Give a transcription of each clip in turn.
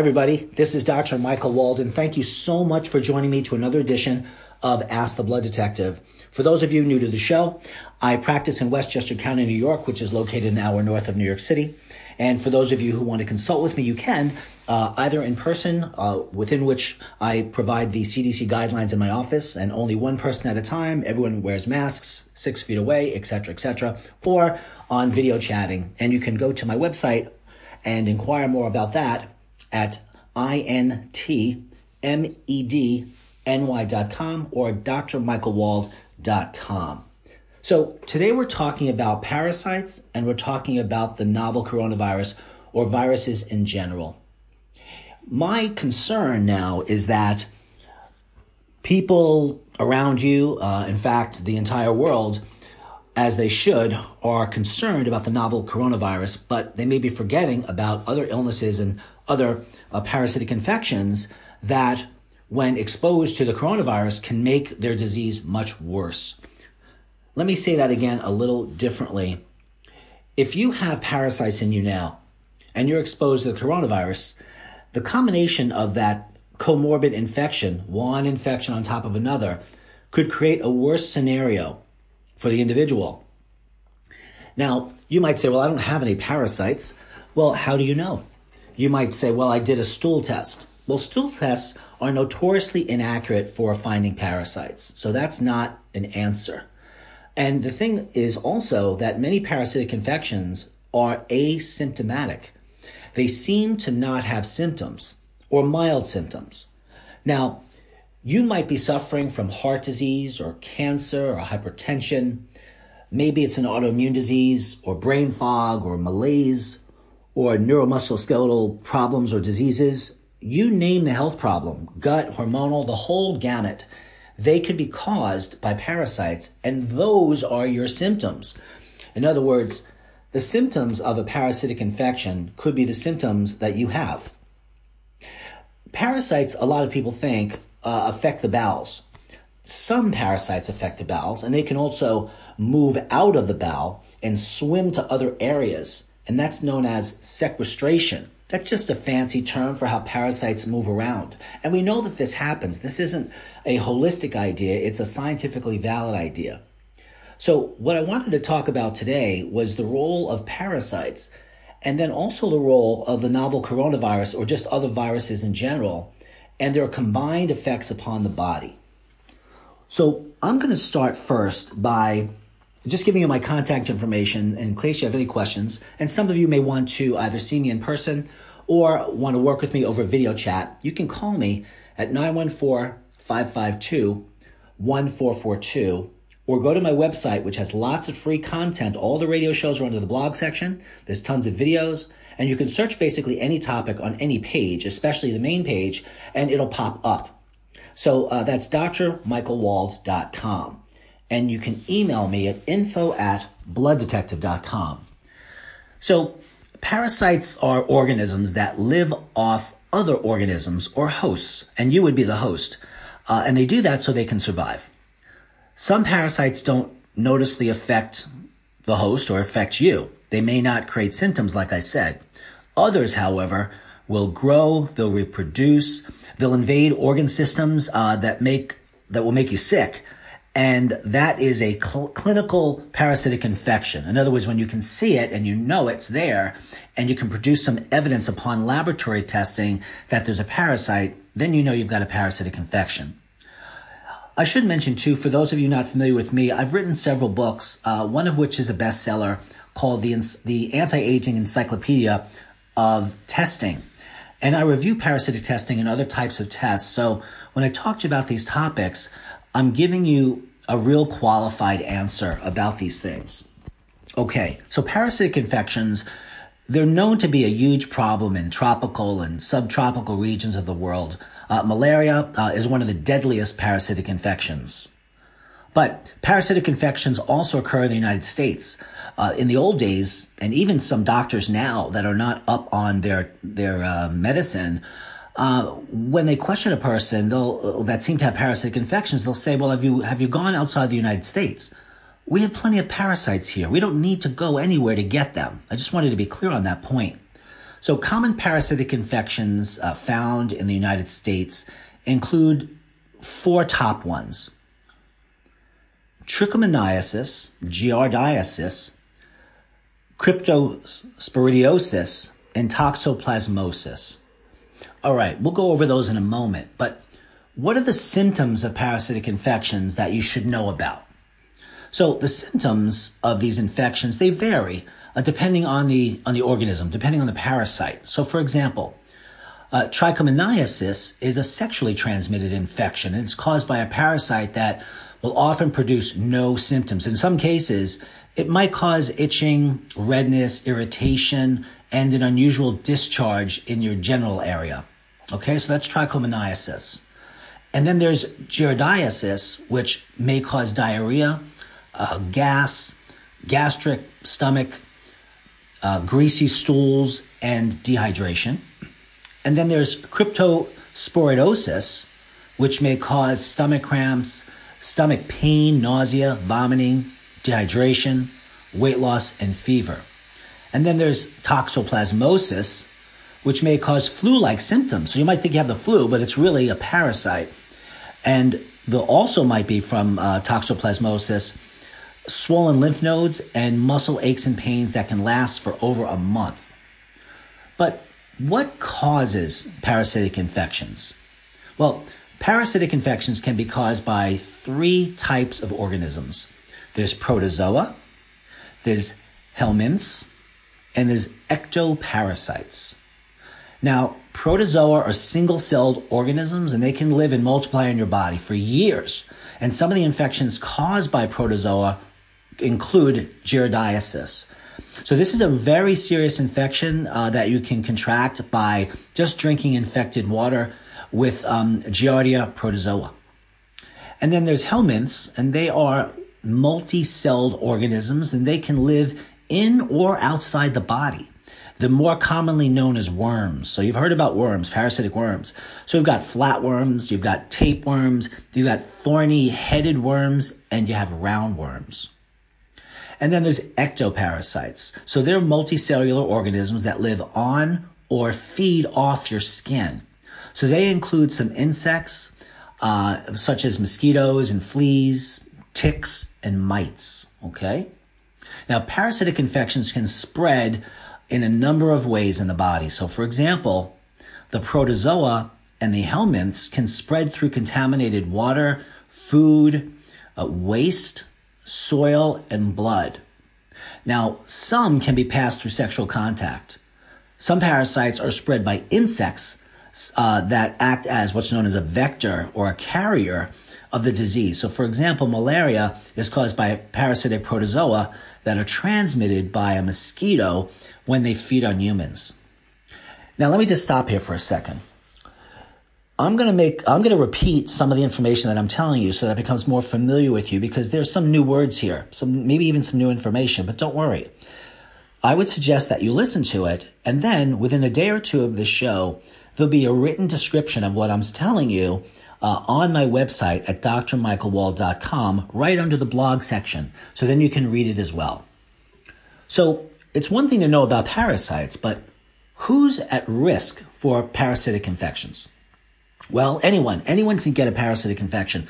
Everybody. This is Dr. Michael Wald. Thank you so much for joining me to another edition of Ask the Blood Detective. For those of you new to the show, I practice in Westchester County, New York, which is located an hour north of New York City. And for those of you who want to consult with me, you can uh, either in person, uh, within which I provide the CDC guidelines in my office, and only one person at a time. Everyone wears masks, six feet away, etc., etc., or on video chatting. And you can go to my website and inquire more about that at intmedy.com or drmichaelwald.com. So today we're talking about parasites and we're talking about the novel coronavirus or viruses in general. My concern now is that people around you, uh, in fact, the entire world, as they should, are concerned about the novel coronavirus, but they may be forgetting about other illnesses and other uh, parasitic infections that, when exposed to the coronavirus, can make their disease much worse. Let me say that again a little differently. If you have parasites in you now and you're exposed to the coronavirus, the combination of that comorbid infection, one infection on top of another, could create a worse scenario for the individual. Now, you might say, well, I don't have any parasites. Well, how do you know? You might say, well, I did a stool test. Well, stool tests are notoriously inaccurate for finding parasites. So that's not an answer. And the thing is also that many parasitic infections are asymptomatic. They seem to not have symptoms or mild symptoms. Now, you might be suffering from heart disease or cancer or hypertension. Maybe it's an autoimmune disease or brain fog or malaise or neuromusculoskeletal problems or diseases. You name the health problem, gut, hormonal, the whole gamut. They could be caused by parasites, and those are your symptoms. In other words, the symptoms of a parasitic infection could be the symptoms that you have. Parasites, a lot of people think, uh, affect the bowels. Some parasites affect the bowels, and they can also move out of the bowel and swim to other areas, and that's known as sequestration. That's just a fancy term for how parasites move around. And we know that this happens. This isn't a holistic idea, it's a scientifically valid idea. So, what I wanted to talk about today was the role of parasites and then also the role of the novel coronavirus or just other viruses in general and their combined effects upon the body. So I'm going to start first by just giving you my contact information in case you have any questions. And some of you may want to either see me in person or want to work with me over video chat. You can call me at 914 552 1442 or go to my website, which has lots of free content. All the radio shows are under the blog section. There's tons of videos. And you can search basically any topic on any page, especially the main page, and it'll pop up. So uh, that's drmichaelwald.com. And you can email me at info at blooddetective.com. So parasites are organisms that live off other organisms or hosts, and you would be the host. Uh, and they do that so they can survive. Some parasites don't noticeably affect the host or affect you. They may not create symptoms, like I said. Others, however, will grow, they'll reproduce, they'll invade organ systems uh, that make that will make you sick. And that is a cl- clinical parasitic infection. In other words, when you can see it and you know it's there, and you can produce some evidence upon laboratory testing that there's a parasite, then you know you've got a parasitic infection. I should mention too, for those of you not familiar with me, I've written several books, uh, one of which is a bestseller called the, the Anti-Aging Encyclopedia of Testing. And I review parasitic testing and other types of tests. So when I talk to you about these topics, I'm giving you a real qualified answer about these things. Okay, so parasitic infections, they're known to be a huge problem in tropical and subtropical regions of the world. Uh, malaria uh, is one of the deadliest parasitic infections. But parasitic infections also occur in the United States. Uh, in the old days, and even some doctors now that are not up on their their uh, medicine, uh, when they question a person, uh, that seem to have parasitic infections, they'll say, "Well, have you have you gone outside the United States? We have plenty of parasites here. We don't need to go anywhere to get them." I just wanted to be clear on that point. So, common parasitic infections uh, found in the United States include four top ones trichomoniasis, giardiasis, cryptosporidiosis, and toxoplasmosis. All right, we'll go over those in a moment, but what are the symptoms of parasitic infections that you should know about? So the symptoms of these infections, they vary uh, depending on the, on the organism, depending on the parasite. So for example, uh, trichomoniasis is a sexually transmitted infection and it's caused by a parasite that will often produce no symptoms. In some cases, it might cause itching, redness, irritation, and an unusual discharge in your genital area. Okay, so that's trichomoniasis. And then there's giardiasis, which may cause diarrhea, uh, gas, gastric, stomach, uh, greasy stools, and dehydration. And then there's cryptosporidiosis, which may cause stomach cramps, stomach pain, nausea, vomiting, dehydration, weight loss, and fever. And then there's toxoplasmosis, which may cause flu-like symptoms. So you might think you have the flu, but it's really a parasite. And there also might be from uh, toxoplasmosis swollen lymph nodes and muscle aches and pains that can last for over a month. But what causes parasitic infections? Well, parasitic infections can be caused by three types of organisms. There's protozoa, there's helminths, and there's ectoparasites. Now, protozoa are single celled organisms and they can live and multiply in your body for years. And some of the infections caused by protozoa include giardiasis. So this is a very serious infection uh, that you can contract by just drinking infected water with um, Giardia protozoa. And then there's helminths, and they are multi-celled organisms, and they can live in or outside the body. The more commonly known as worms. So you've heard about worms, parasitic worms. So you've got flatworms, you've got tapeworms, you've got thorny headed worms, and you have roundworms. And then there's ectoparasites. So they're multicellular organisms that live on or feed off your skin. So they include some insects, uh, such as mosquitoes and fleas, ticks, and mites. Okay. Now, parasitic infections can spread in a number of ways in the body. So, for example, the protozoa and the helminths can spread through contaminated water, food, uh, waste, soil, and blood. Now, some can be passed through sexual contact. Some parasites are spread by insects uh, that act as what's known as a vector or a carrier of the disease. So, for example, malaria is caused by parasitic protozoa that are transmitted by a mosquito when they feed on humans. Now, let me just stop here for a second. I'm going to make, I'm going to repeat some of the information that I'm telling you so that it becomes more familiar with you because there's some new words here, some, maybe even some new information, but don't worry. I would suggest that you listen to it and then within a day or two of this show, there'll be a written description of what I'm telling you uh, on my website at drmichaelwald.com right under the blog section. So then you can read it as well. So it's one thing to know about parasites, but who's at risk for parasitic infections? Well, anyone, anyone can get a parasitic infection,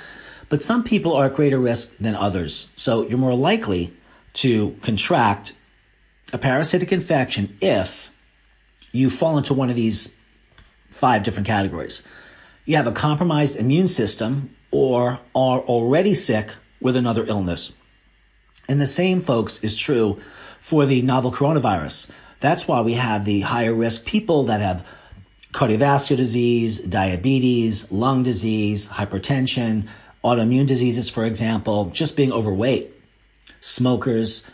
but some people are at greater risk than others. So you're more likely to contract a parasitic infection if you fall into one of these five different categories. You have a compromised immune system or are already sick with another illness. And the same, folks, is true for the novel coronavirus. That's why we have the higher risk people that have cardiovascular disease, diabetes, lung disease, hypertension, autoimmune diseases, for example, just being overweight, smokers.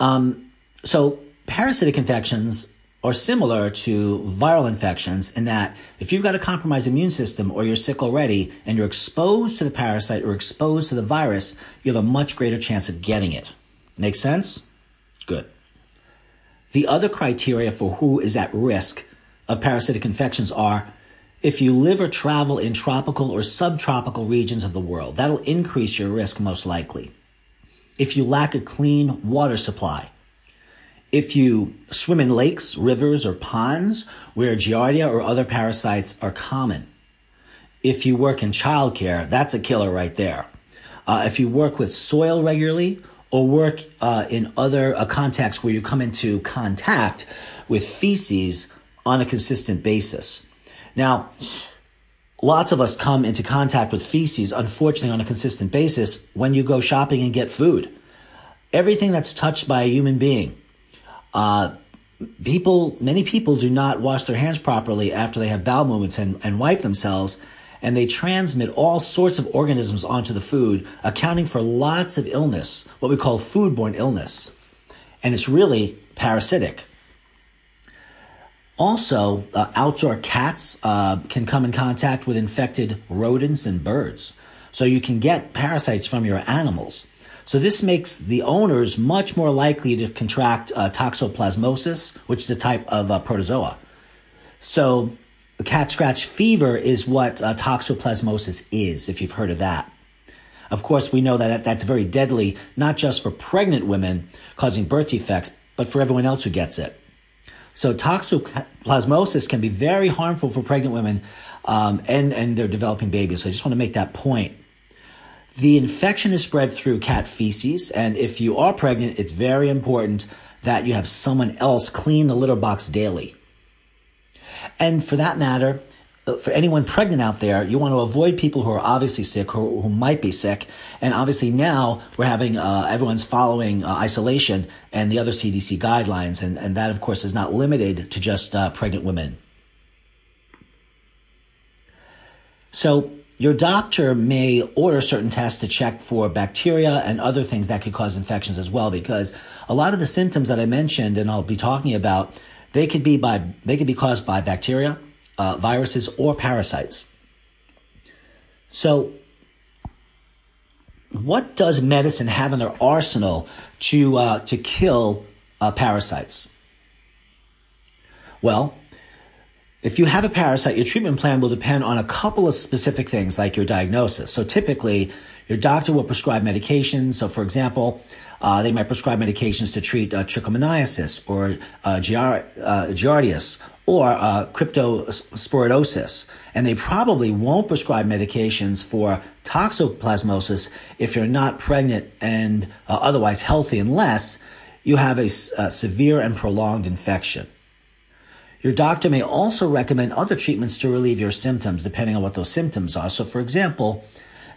Um, so parasitic infections are similar to viral infections in that if you've got a compromised immune system or you're sick already and you're exposed to the parasite or exposed to the virus, you have a much greater chance of getting it. Make sense? Good. The other criteria for who is at risk of parasitic infections are if you live or travel in tropical or subtropical regions of the world, that'll increase your risk most likely. If you lack a clean water supply, If you swim in lakes, rivers, or ponds where Giardia or other parasites are common. If you work in childcare, that's a killer right there. Uh, if you work with soil regularly or work uh, in other uh, contexts where you come into contact with feces on a consistent basis. Now, lots of us come into contact with feces, unfortunately, on a consistent basis when you go shopping and get food. Everything that's touched by a human being. Uh, people, many people do not wash their hands properly after they have bowel movements and, and wipe themselves, and they transmit all sorts of organisms onto the food, accounting for lots of illness, what we call foodborne illness. And it's really parasitic. Also, uh, outdoor cats uh, can come in contact with infected rodents and birds. So you can get parasites from your animals. So this makes the owners much more likely to contract uh, toxoplasmosis, which is a type of uh, protozoa. So cat scratch fever is what uh, toxoplasmosis is, if you've heard of that. Of course, we know that that's very deadly, not just for pregnant women causing birth defects, but for everyone else who gets it. So toxoplasmosis can be very harmful for pregnant women um, and, and their developing babies. So I just want to make that point. The infection is spread through cat feces. And if you are pregnant, it's very important that you have someone else clean the litter box daily. And for that matter, uh, for anyone pregnant out there, you want to avoid people who are obviously sick or who might be sick. And obviously now we're having, uh, everyone's following uh, isolation and the other CDC guidelines. And, and that, of course, is not limited to just uh, pregnant women. So your doctor may order certain tests to check for bacteria and other things that could cause infections as well, because a lot of the symptoms that I mentioned and I'll be talking about, they could be by, they could be caused by bacteria, uh, viruses, or parasites. So, what does medicine have in their arsenal to uh, to kill uh, parasites? Well, if you have a parasite, your treatment plan will depend on a couple of specific things, like your diagnosis. So, typically, your doctor will prescribe medications. So, for example, uh, they might prescribe medications to treat uh, trichomoniasis or uh, uh giardias or uh, cryptosporidosis. And they probably won't prescribe medications for toxoplasmosis if you're not pregnant and uh, otherwise healthy, unless you have a, a severe and prolonged infection. Your doctor may also recommend other treatments to relieve your symptoms, depending on what those symptoms are. So, for example,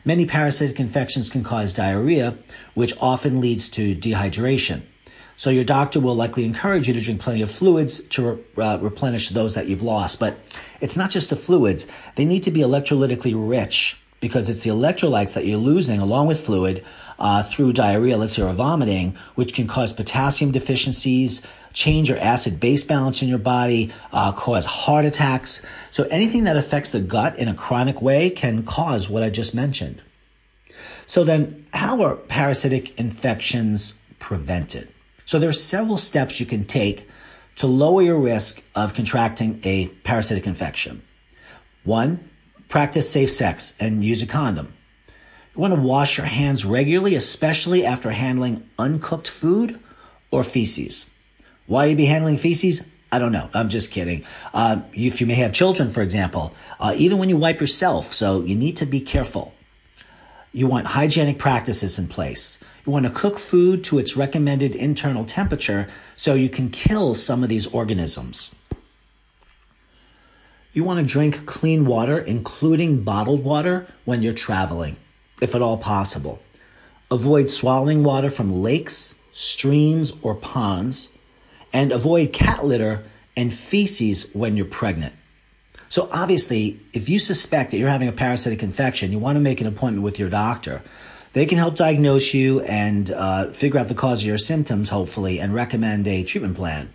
many parasitic infections can cause diarrhea, which often leads to dehydration. So your doctor will likely encourage you to drink plenty of fluids to re- uh, replenish those that you've lost. But it's not just the fluids. They need to be electrolytically rich because it's the electrolytes that you're losing along with fluid uh, through diarrhea, let's say, or vomiting, which can cause potassium deficiencies, change your acid base balance in your body, uh, cause heart attacks. So anything that affects the gut in a chronic way can cause what I just mentioned. So then, how are parasitic infections prevented? So there are several steps you can take to lower your risk of contracting a parasitic infection. One, practice safe sex and use a condom. You want to wash your hands regularly, especially after handling uncooked food or feces. Why you be handling feces? I don't know. I'm just kidding. Uh, if you may have children, for example, uh, even when you wipe yourself, so you need to be careful. You want hygienic practices in place. You want to cook food to its recommended internal temperature so you can kill some of these organisms. You want to drink clean water, including bottled water, when you're traveling, if at all possible. Avoid swallowing water from lakes, streams, or ponds, and avoid cat litter and feces when you're pregnant. So obviously, if you suspect that you're having a parasitic infection, you want to make an appointment with your doctor. They can help diagnose you and uh, figure out the cause of your symptoms, hopefully, and recommend a treatment plan.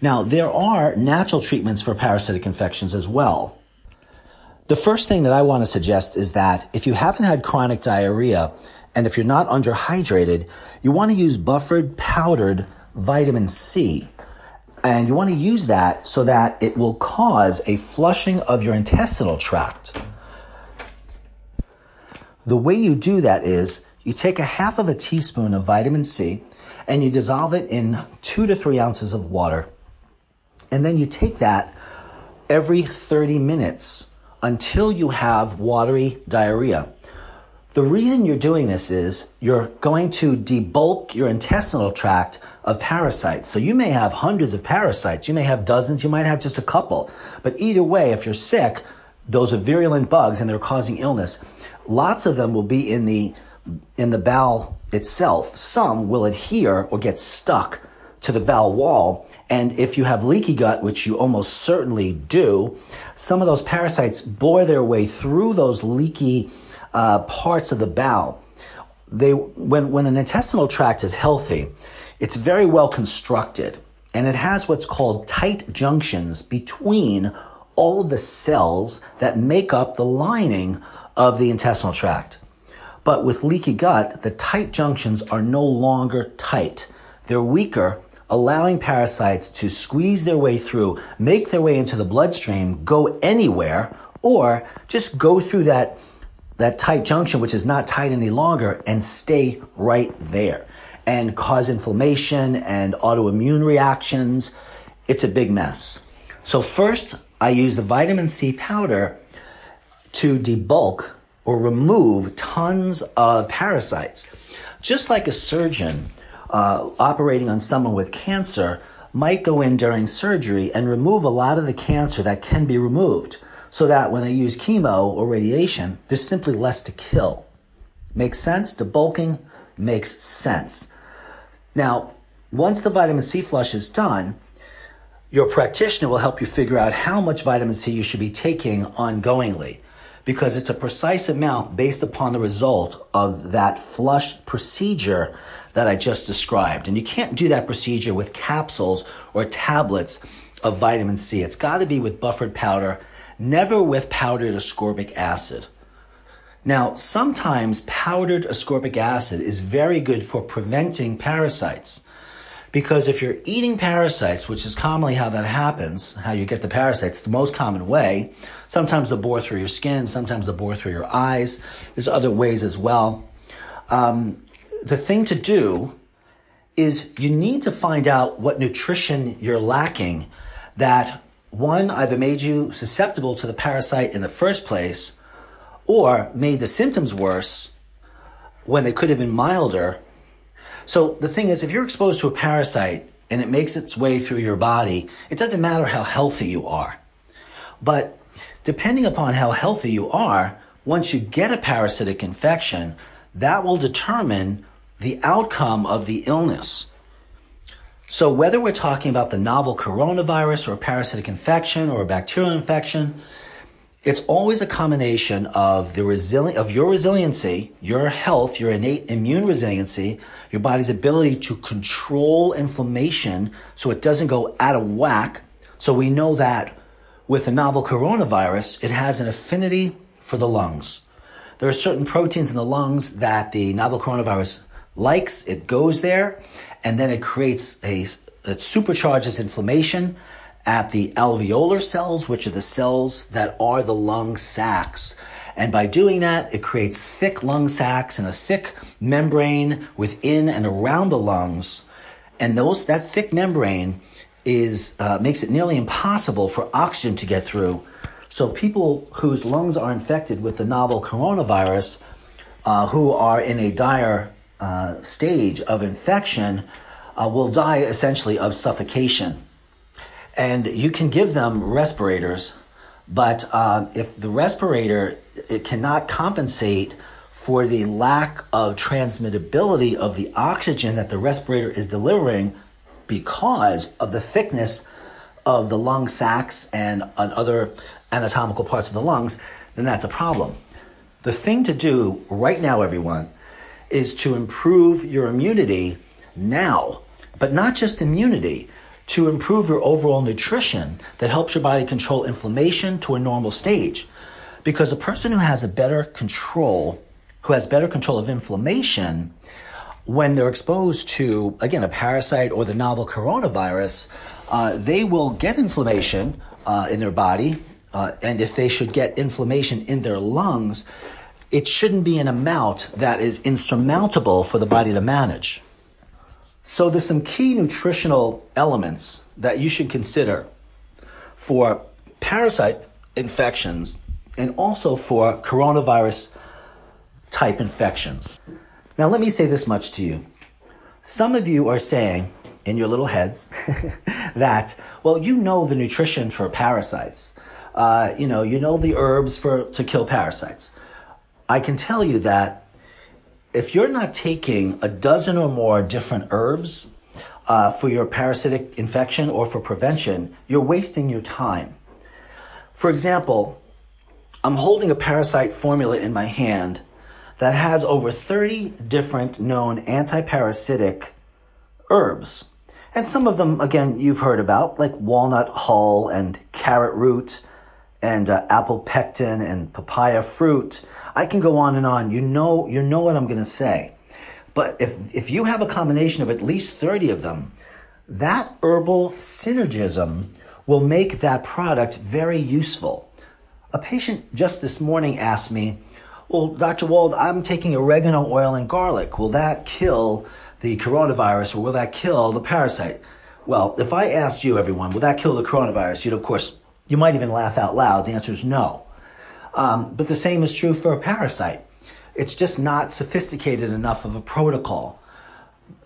Now, there are natural treatments for parasitic infections as well. The first thing that I want to suggest is that if you haven't had chronic diarrhea and if you're not underhydrated, you want to use buffered powdered vitamin C. And you want to use that so that it will cause a flushing of your intestinal tract. The way you do that is you take a half of a teaspoon of vitamin C and you dissolve it in two to three ounces of water. And then you take that every 30 minutes until you have watery diarrhea. The reason you're doing this is you're going to debulk your intestinal tract of parasites. So you may have hundreds of parasites. You may have dozens. You might have just a couple. But either way, if you're sick, those are virulent bugs and they're causing illness. Lots of them will be in the, in the bowel itself. Some will adhere or get stuck to the bowel wall. And if you have leaky gut, which you almost certainly do, some of those parasites bore their way through those leaky uh, parts of the bowel. They, when, when an intestinal tract is healthy, it's very well constructed and it has what's called tight junctions between all of the cells that make up the lining of the intestinal tract. But with leaky gut, the tight junctions are no longer tight. They're weaker allowing parasites to squeeze their way through, make their way into the bloodstream, go anywhere, or just go through that, that tight junction, which is not tight any longer, and stay right there and cause inflammation and autoimmune reactions. It's a big mess. So first, I use the vitamin C powder to debulk or remove tons of parasites. Just like a surgeon uh, operating on someone with cancer might go in during surgery and remove a lot of the cancer that can be removed so that when they use chemo or radiation, there's simply less to kill. Makes sense? Debulking makes sense. Now, once the vitamin C flush is done, your practitioner will help you figure out how much vitamin C you should be taking ongoingly because it's a precise amount based upon the result of that flush procedure that I just described. And you can't do that procedure with capsules or tablets of vitamin C. It's got to be with buffered powder, never with powdered ascorbic acid. Now, sometimes powdered ascorbic acid is very good for preventing parasites. Because if you're eating parasites, which is commonly how that happens, how you get the parasites, the most common way, sometimes they'll bore through your skin, sometimes they'll bore through your eyes. There's other ways as well. Um, the thing to do is you need to find out what nutrition you're lacking that one either made you susceptible to the parasite in the first place or made the symptoms worse when they could have been milder so the thing is, if you're exposed to a parasite and it makes its way through your body, it doesn't matter how healthy you are. But depending upon how healthy you are, once you get a parasitic infection, that will determine the outcome of the illness. So whether we're talking about the novel coronavirus or a parasitic infection or a bacterial infection, it's always a combination of the resili- of your resiliency, your health, your innate immune resiliency, your body's ability to control inflammation so it doesn't go out of whack. So we know that with the novel coronavirus, it has an affinity for the lungs. There are certain proteins in the lungs that the novel coronavirus likes. It goes there and then it creates a, it supercharges inflammation at the alveolar cells, which are the cells that are the lung sacs. And by doing that, it creates thick lung sacs and a thick membrane within and around the lungs. And those, that thick membrane is, uh, makes it nearly impossible for oxygen to get through. So people whose lungs are infected with the novel coronavirus, uh, who are in a dire uh, stage of infection, uh, will die essentially of suffocation. And you can give them respirators, but uh, if the respirator it cannot compensate for the lack of transmittability of the oxygen that the respirator is delivering because of the thickness of the lung sacs and other anatomical parts of the lungs, then that's a problem. The thing to do right now, everyone, is to improve your immunity now, but not just immunity to improve your overall nutrition that helps your body control inflammation to a normal stage. Because a person who has a better control, who has better control of inflammation, when they're exposed to, again, a parasite or the novel coronavirus, uh, they will get inflammation uh, in their body. Uh, and if they should get inflammation in their lungs, it shouldn't be an amount that is insurmountable for the body to manage. So there's some key nutritional elements that you should consider for parasite infections and also for coronavirus type infections. Now, let me say this much to you. Some of you are saying in your little heads that, well, you know the nutrition for parasites. Uh, you know, you know the herbs for to kill parasites. I can tell you that if you're not taking a dozen or more different herbs uh, for your parasitic infection or for prevention, you're wasting your time. For example, I'm holding a parasite formula in my hand that has over 30 different known antiparasitic herbs. And some of them, again, you've heard about, like walnut hull and carrot root and uh, apple pectin and papaya fruit. I can go on and on. You know, you know what I'm going to say. But if, if you have a combination of at least 30 of them, that herbal synergism will make that product very useful. A patient just this morning asked me, Well, Dr. Wald, I'm taking oregano oil and garlic. Will that kill the coronavirus or will that kill the parasite? Well, if I asked you, everyone, will that kill the coronavirus? You'd, of course, you might even laugh out loud. The answer is no. Um, but the same is true for a parasite. It's just not sophisticated enough of a protocol.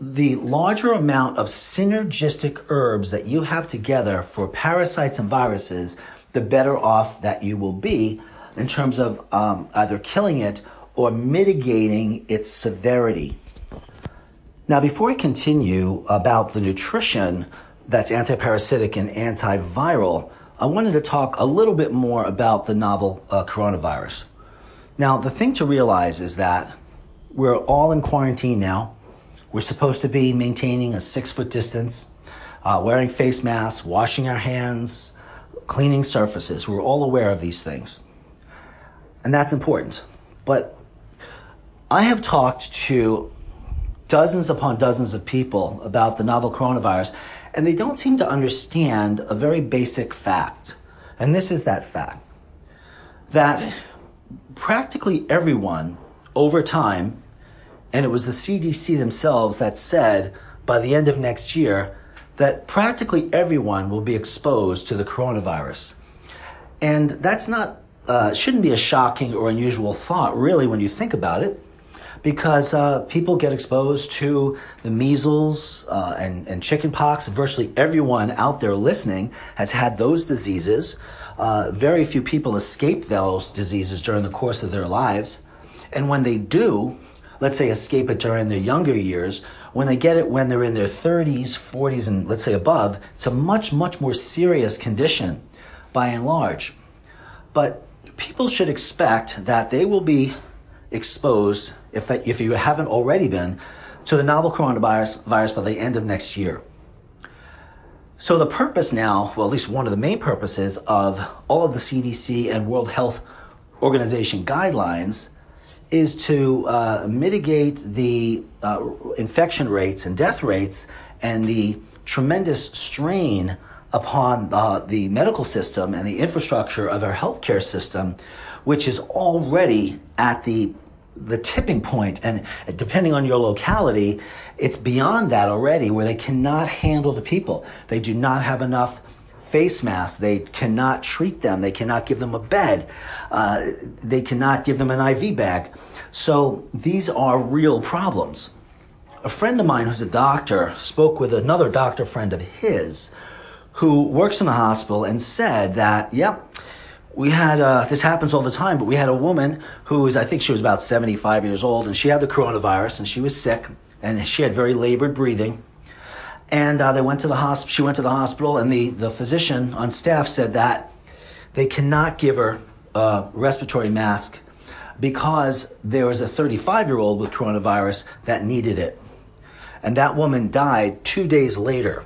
The larger amount of synergistic herbs that you have together for parasites and viruses, the better off that you will be in terms of um, either killing it or mitigating its severity. Now, before I continue about the nutrition that's antiparasitic and antiviral, I wanted to talk a little bit more about the novel uh, coronavirus. Now, the thing to realize is that we're all in quarantine now. We're supposed to be maintaining a six foot distance, uh, wearing face masks, washing our hands, cleaning surfaces. We're all aware of these things. And that's important. But I have talked to dozens upon dozens of people about the novel coronavirus, and they don't seem to understand a very basic fact. And this is that fact that practically everyone over time, and it was the CDC themselves that said by the end of next year that practically everyone will be exposed to the coronavirus. And that's not, uh, shouldn't be a shocking or unusual thought, really, when you think about it because uh, people get exposed to the measles uh, and, and chickenpox. Virtually everyone out there listening has had those diseases. Uh, very few people escape those diseases during the course of their lives. And when they do, let's say escape it during their younger years, when they get it when they're in their 30s, 40s, and let's say above, it's a much, much more serious condition by and large. But people should expect that they will be exposed, if, that, if you haven't already been, to the novel coronavirus virus by the end of next year. So the purpose now, well, at least one of the main purposes of all of the CDC and World Health Organization guidelines is to uh, mitigate the uh, infection rates and death rates and the tremendous strain upon uh, the medical system and the infrastructure of our healthcare system, which is already at the the tipping point and depending on your locality it's beyond that already where they cannot handle the people. They do not have enough face masks. They cannot treat them. They cannot give them a bed. Uh, they cannot give them an iv bag. So these are real problems. A friend of mine who's a doctor spoke with another doctor friend of his who works in the hospital and said that yep we had uh, this happens all the time, but we had a woman who was I think she was about 75 years old, and she had the coronavirus, and she was sick, and she had very labored breathing. And uh, they went to the hospital. She went to the hospital, and the the physician on staff said that they cannot give her a respiratory mask because there was a 35 year old with coronavirus that needed it, and that woman died two days later.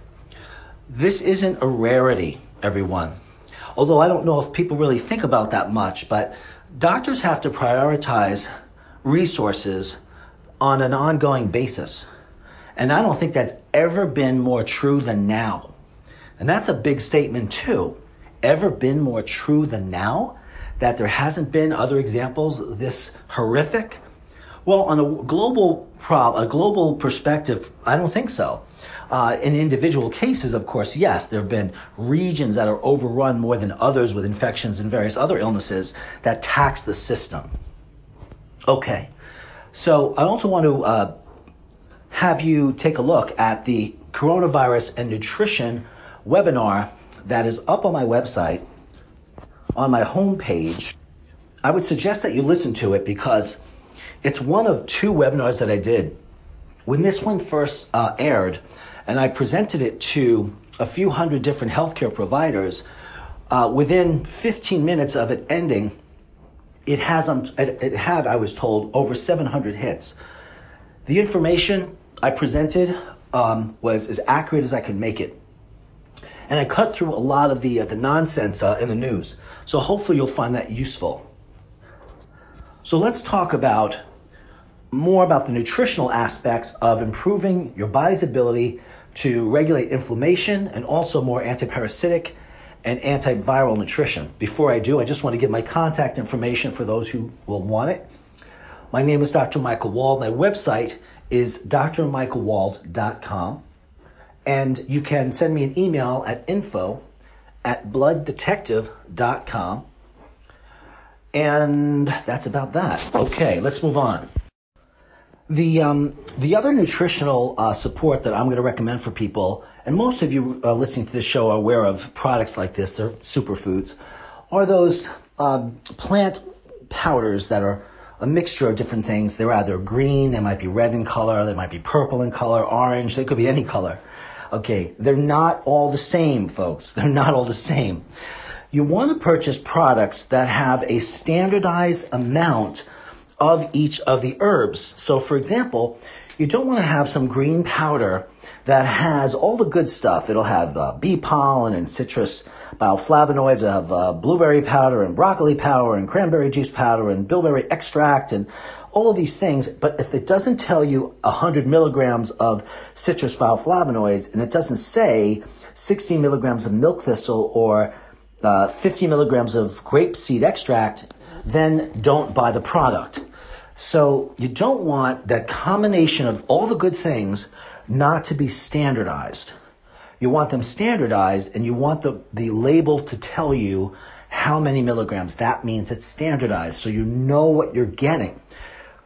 This isn't a rarity, everyone although I don't know if people really think about that much, but doctors have to prioritize resources on an ongoing basis. And I don't think that's ever been more true than now. And that's a big statement too. Ever been more true than now? That there hasn't been other examples this horrific? Well, on a global prob, a global perspective, I don't think so. Uh, in individual cases, of course, yes, there have been regions that are overrun more than others with infections and various other illnesses that tax the system. Okay, so I also want to uh, have you take a look at the coronavirus and nutrition webinar that is up on my website on my homepage. I would suggest that you listen to it because it's one of two webinars that I did. When this one first uh, aired, and I presented it to a few hundred different healthcare providers. Uh, within 15 minutes of it ending, it has um, it had I was told over 700 hits. The information I presented um, was as accurate as I could make it, and I cut through a lot of the uh, the nonsense uh, in the news. So hopefully you'll find that useful. So let's talk about more about the nutritional aspects of improving your body's ability to regulate inflammation and also more antiparasitic and antiviral nutrition. Before I do, I just want to give my contact information for those who will want it. My name is Dr. Michael Wald. My website is drmichaelwald.com. And you can send me an email at info at blooddetective.com. And that's about that. Okay, let's move on. The um, the other nutritional uh, support that I'm going to recommend for people, and most of you uh, listening to this show are aware of products like this. They're superfoods, are those uh, plant powders that are a mixture of different things. They're either green, they might be red in color, they might be purple in color, orange. They could be any color. Okay, they're not all the same, folks. They're not all the same. You want to purchase products that have a standardized amount of each of the herbs. So, for example, you don't want to have some green powder that has all the good stuff. It'll have uh, bee pollen and citrus bioflavonoids. It'll have uh, blueberry powder and broccoli powder and cranberry juice powder and bilberry extract and all of these things. But if it doesn't tell you 100 milligrams of citrus bioflavonoids and it doesn't say 60 milligrams of milk thistle or uh, 50 milligrams of grapeseed extract, then don't buy the product. So you don't want that combination of all the good things not to be standardized. You want them standardized and you want the, the label to tell you how many milligrams. That means it's standardized so you know what you're getting.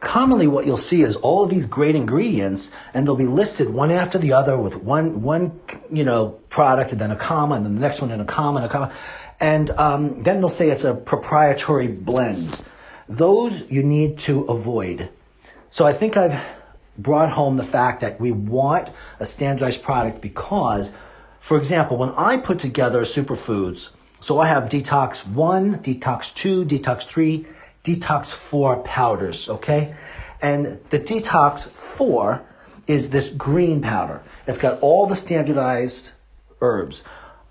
Commonly what you'll see is all of these great ingredients and they'll be listed one after the other with one, one, you know, product and then a comma and then the next one and a comma and a comma. And um, then they'll say it's a proprietary blend. Those you need to avoid. So I think I've brought home the fact that we want a standardized product because, for example, when I put together superfoods, so I have Detox 1, Detox 2, Detox 3, Detox 4 powders, okay? And the Detox 4 is this green powder. It's got all the standardized herbs.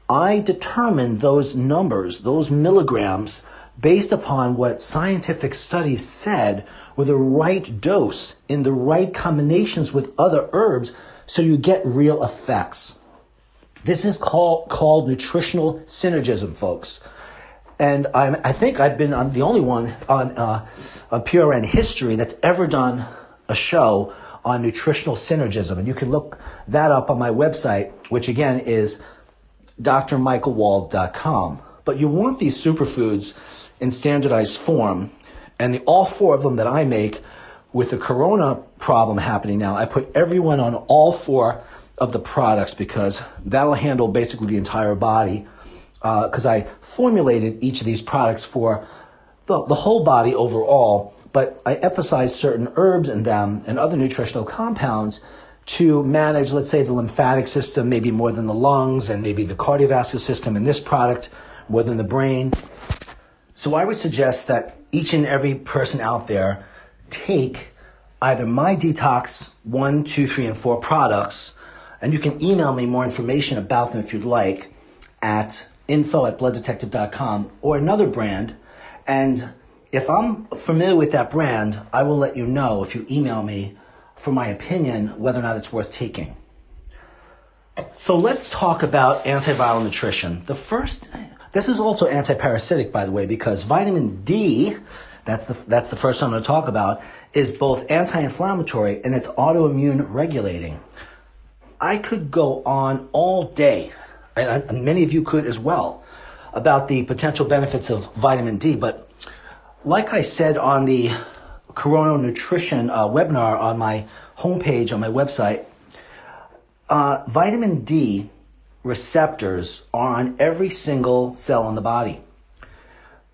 I determine those numbers, those milligrams, based upon what scientific studies said were the right dose in the right combinations with other herbs so you get real effects. This is called, called nutritional synergism, folks. And I'm, i think I've been the only one on, uh, on PRN history that's ever done a show on nutritional synergism. And you can look that up on my website, which again is drmichaelwald.com. But you want these superfoods in standardized form. And the, all four of them that I make with the corona problem happening now, I put everyone on all four of the products because that'll handle basically the entire body. Because uh, I formulated each of these products for the, the whole body overall, but I emphasize certain herbs in them and other nutritional compounds to manage, let's say, the lymphatic system, maybe more than the lungs, and maybe the cardiovascular system in this product more than the brain. So I would suggest that each and every person out there take either my detox one, two, three, and four products, and you can email me more information about them if you'd like at info at blooddetective.com or another brand. And if I'm familiar with that brand, I will let you know if you email me for my opinion whether or not it's worth taking. So let's talk about antiviral nutrition. The first this is also antiparasitic, by the way, because vitamin D that's the, that's the first one I'm going to talk about, is both anti-inflammatory and it's autoimmune regulating. I could go on all day, and, and many of you could as well, about the potential benefits of vitamin D, but like I said on the Corona Nutrition uh, webinar on my homepage on my website, uh, vitamin D receptors are on every single cell in the body.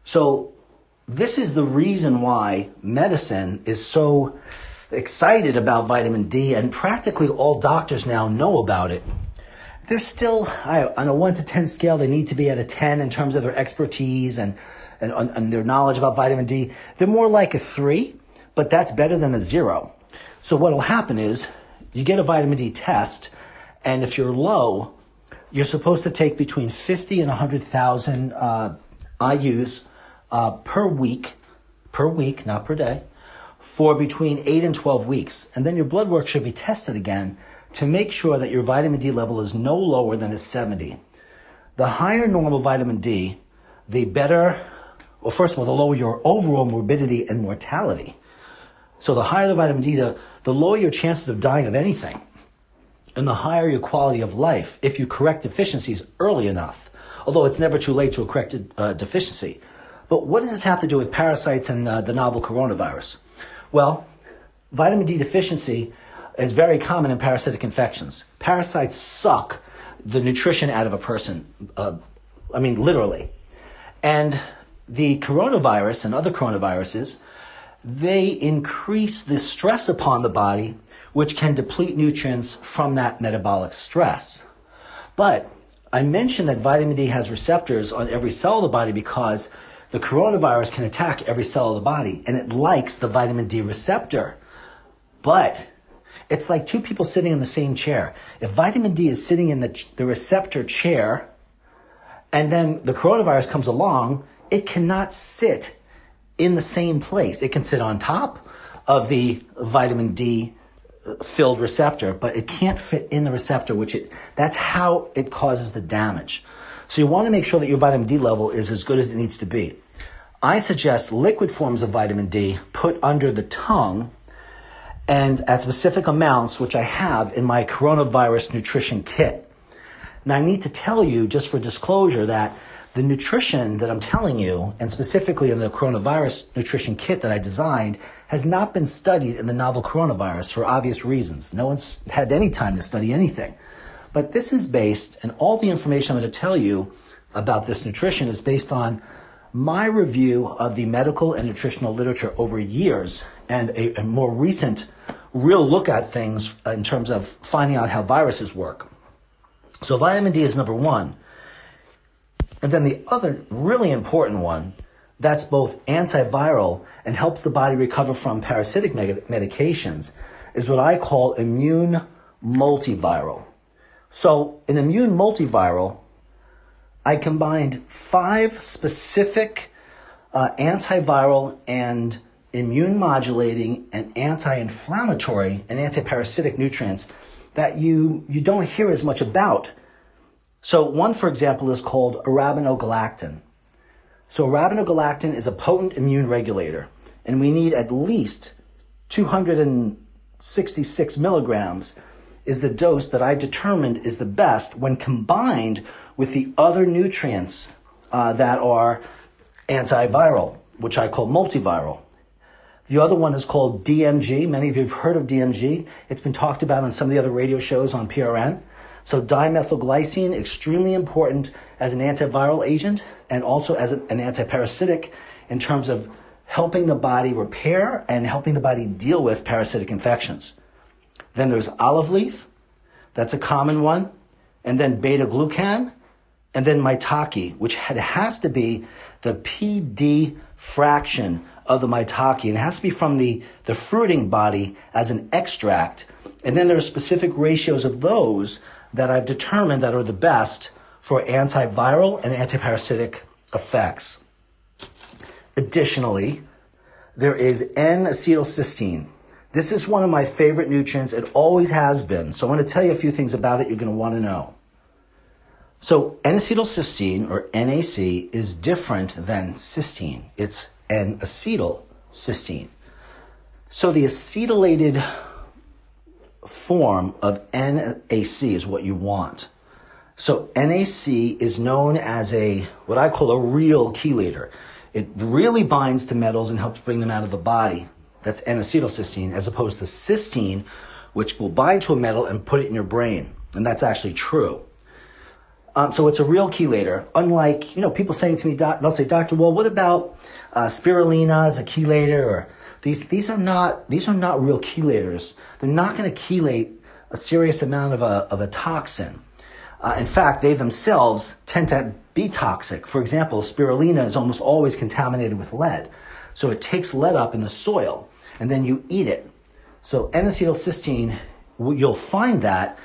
So this is the reason why medicine is so excited about vitamin D and practically all doctors now know about it. They're still, I, on a 1 to 10 scale, they need to be at a 10 in terms of their expertise and, and, and their knowledge about vitamin D. They're more like a 3, but that's better than a 0. So what will happen is you get a vitamin D test, and if you're low, you're supposed to take between 50 and 100,000 uh, IUs uh, per week, per week, not per day, for between 8 and 12 weeks. And then your blood work should be tested again to make sure that your vitamin D level is no lower than a 70. The higher normal vitamin D, the better, well, first of all, the lower your overall morbidity and mortality. So the higher the vitamin D, the, the lower your chances of dying of anything and the higher your quality of life if you correct deficiencies early enough. Although it's never too late to correct a uh, deficiency. But what does this have to do with parasites and uh, the novel coronavirus? Well, vitamin D deficiency is very common in parasitic infections. Parasites suck the nutrition out of a person. Uh, I mean, literally. And the coronavirus and other coronaviruses, they increase the stress upon the body which can deplete nutrients from that metabolic stress. But I mentioned that vitamin D has receptors on every cell of the body because the coronavirus can attack every cell of the body and it likes the vitamin D receptor. But it's like two people sitting in the same chair. If vitamin D is sitting in the, the receptor chair and then the coronavirus comes along, it cannot sit in the same place. It can sit on top of the vitamin D filled receptor, but it can't fit in the receptor, which it, that's how it causes the damage. So you want to make sure that your vitamin D level is as good as it needs to be. I suggest liquid forms of vitamin D put under the tongue and at specific amounts, which I have in my coronavirus nutrition kit. Now I need to tell you, just for disclosure, that the nutrition that I'm telling you, and specifically in the coronavirus nutrition kit that I designed, has not been studied in the novel coronavirus for obvious reasons. No one's had any time to study anything. But this is based, and all the information I'm going to tell you about this nutrition is based on my review of the medical and nutritional literature over years and a, a more recent real look at things in terms of finding out how viruses work. So vitamin D is number one. And then the other really important one that's both antiviral and helps the body recover from parasitic medications is what I call immune multiviral. So, an immune multiviral, I combined five specific uh, antiviral and immune modulating and anti-inflammatory and antiparasitic nutrients that you, you don't hear as much about. So one, for example, is called arabinogalactan. So arabinogalactan is a potent immune regulator, and we need at least 266 milligrams is the dose that I determined is the best when combined with the other nutrients uh, that are antiviral, which I call multiviral. The other one is called DMG. Many of you have heard of DMG. It's been talked about on some of the other radio shows on PRN. So dimethylglycine, extremely important as an antiviral agent and also as an antiparasitic in terms of helping the body repair and helping the body deal with parasitic infections. Then there's olive leaf. That's a common one. And then beta glucan. And then maitake, which has to be the PD fraction of the maitake. And it has to be from the, the fruiting body as an extract. And then there are specific ratios of those that I've determined that are the best for antiviral and antiparasitic effects. Additionally, there is N-acetylcysteine. This is one of my favorite nutrients. It always has been. So I want to tell you a few things about it you're going to want to know. So N-acetylcysteine or NAC is different than cysteine. It's N-acetylcysteine. So the acetylated form of NAC is what you want. So NAC is known as a, what I call a real chelator. It really binds to metals and helps bring them out of the body. That's N-acetylcysteine, as opposed to cysteine, which will bind to a metal and put it in your brain. And that's actually true. Um, so it's a real chelator. Unlike, you know, people saying to me, doc, they'll say, Doctor, well, what about uh, spirulina as a chelator? Or these, these are not, these are not real chelators. They're not going to chelate a serious amount of a, of a toxin. Uh, in fact, they themselves tend to be toxic. For example, spirulina is almost always contaminated with lead. So it takes lead up in the soil and then you eat it. So N-acetylcysteine, you'll find that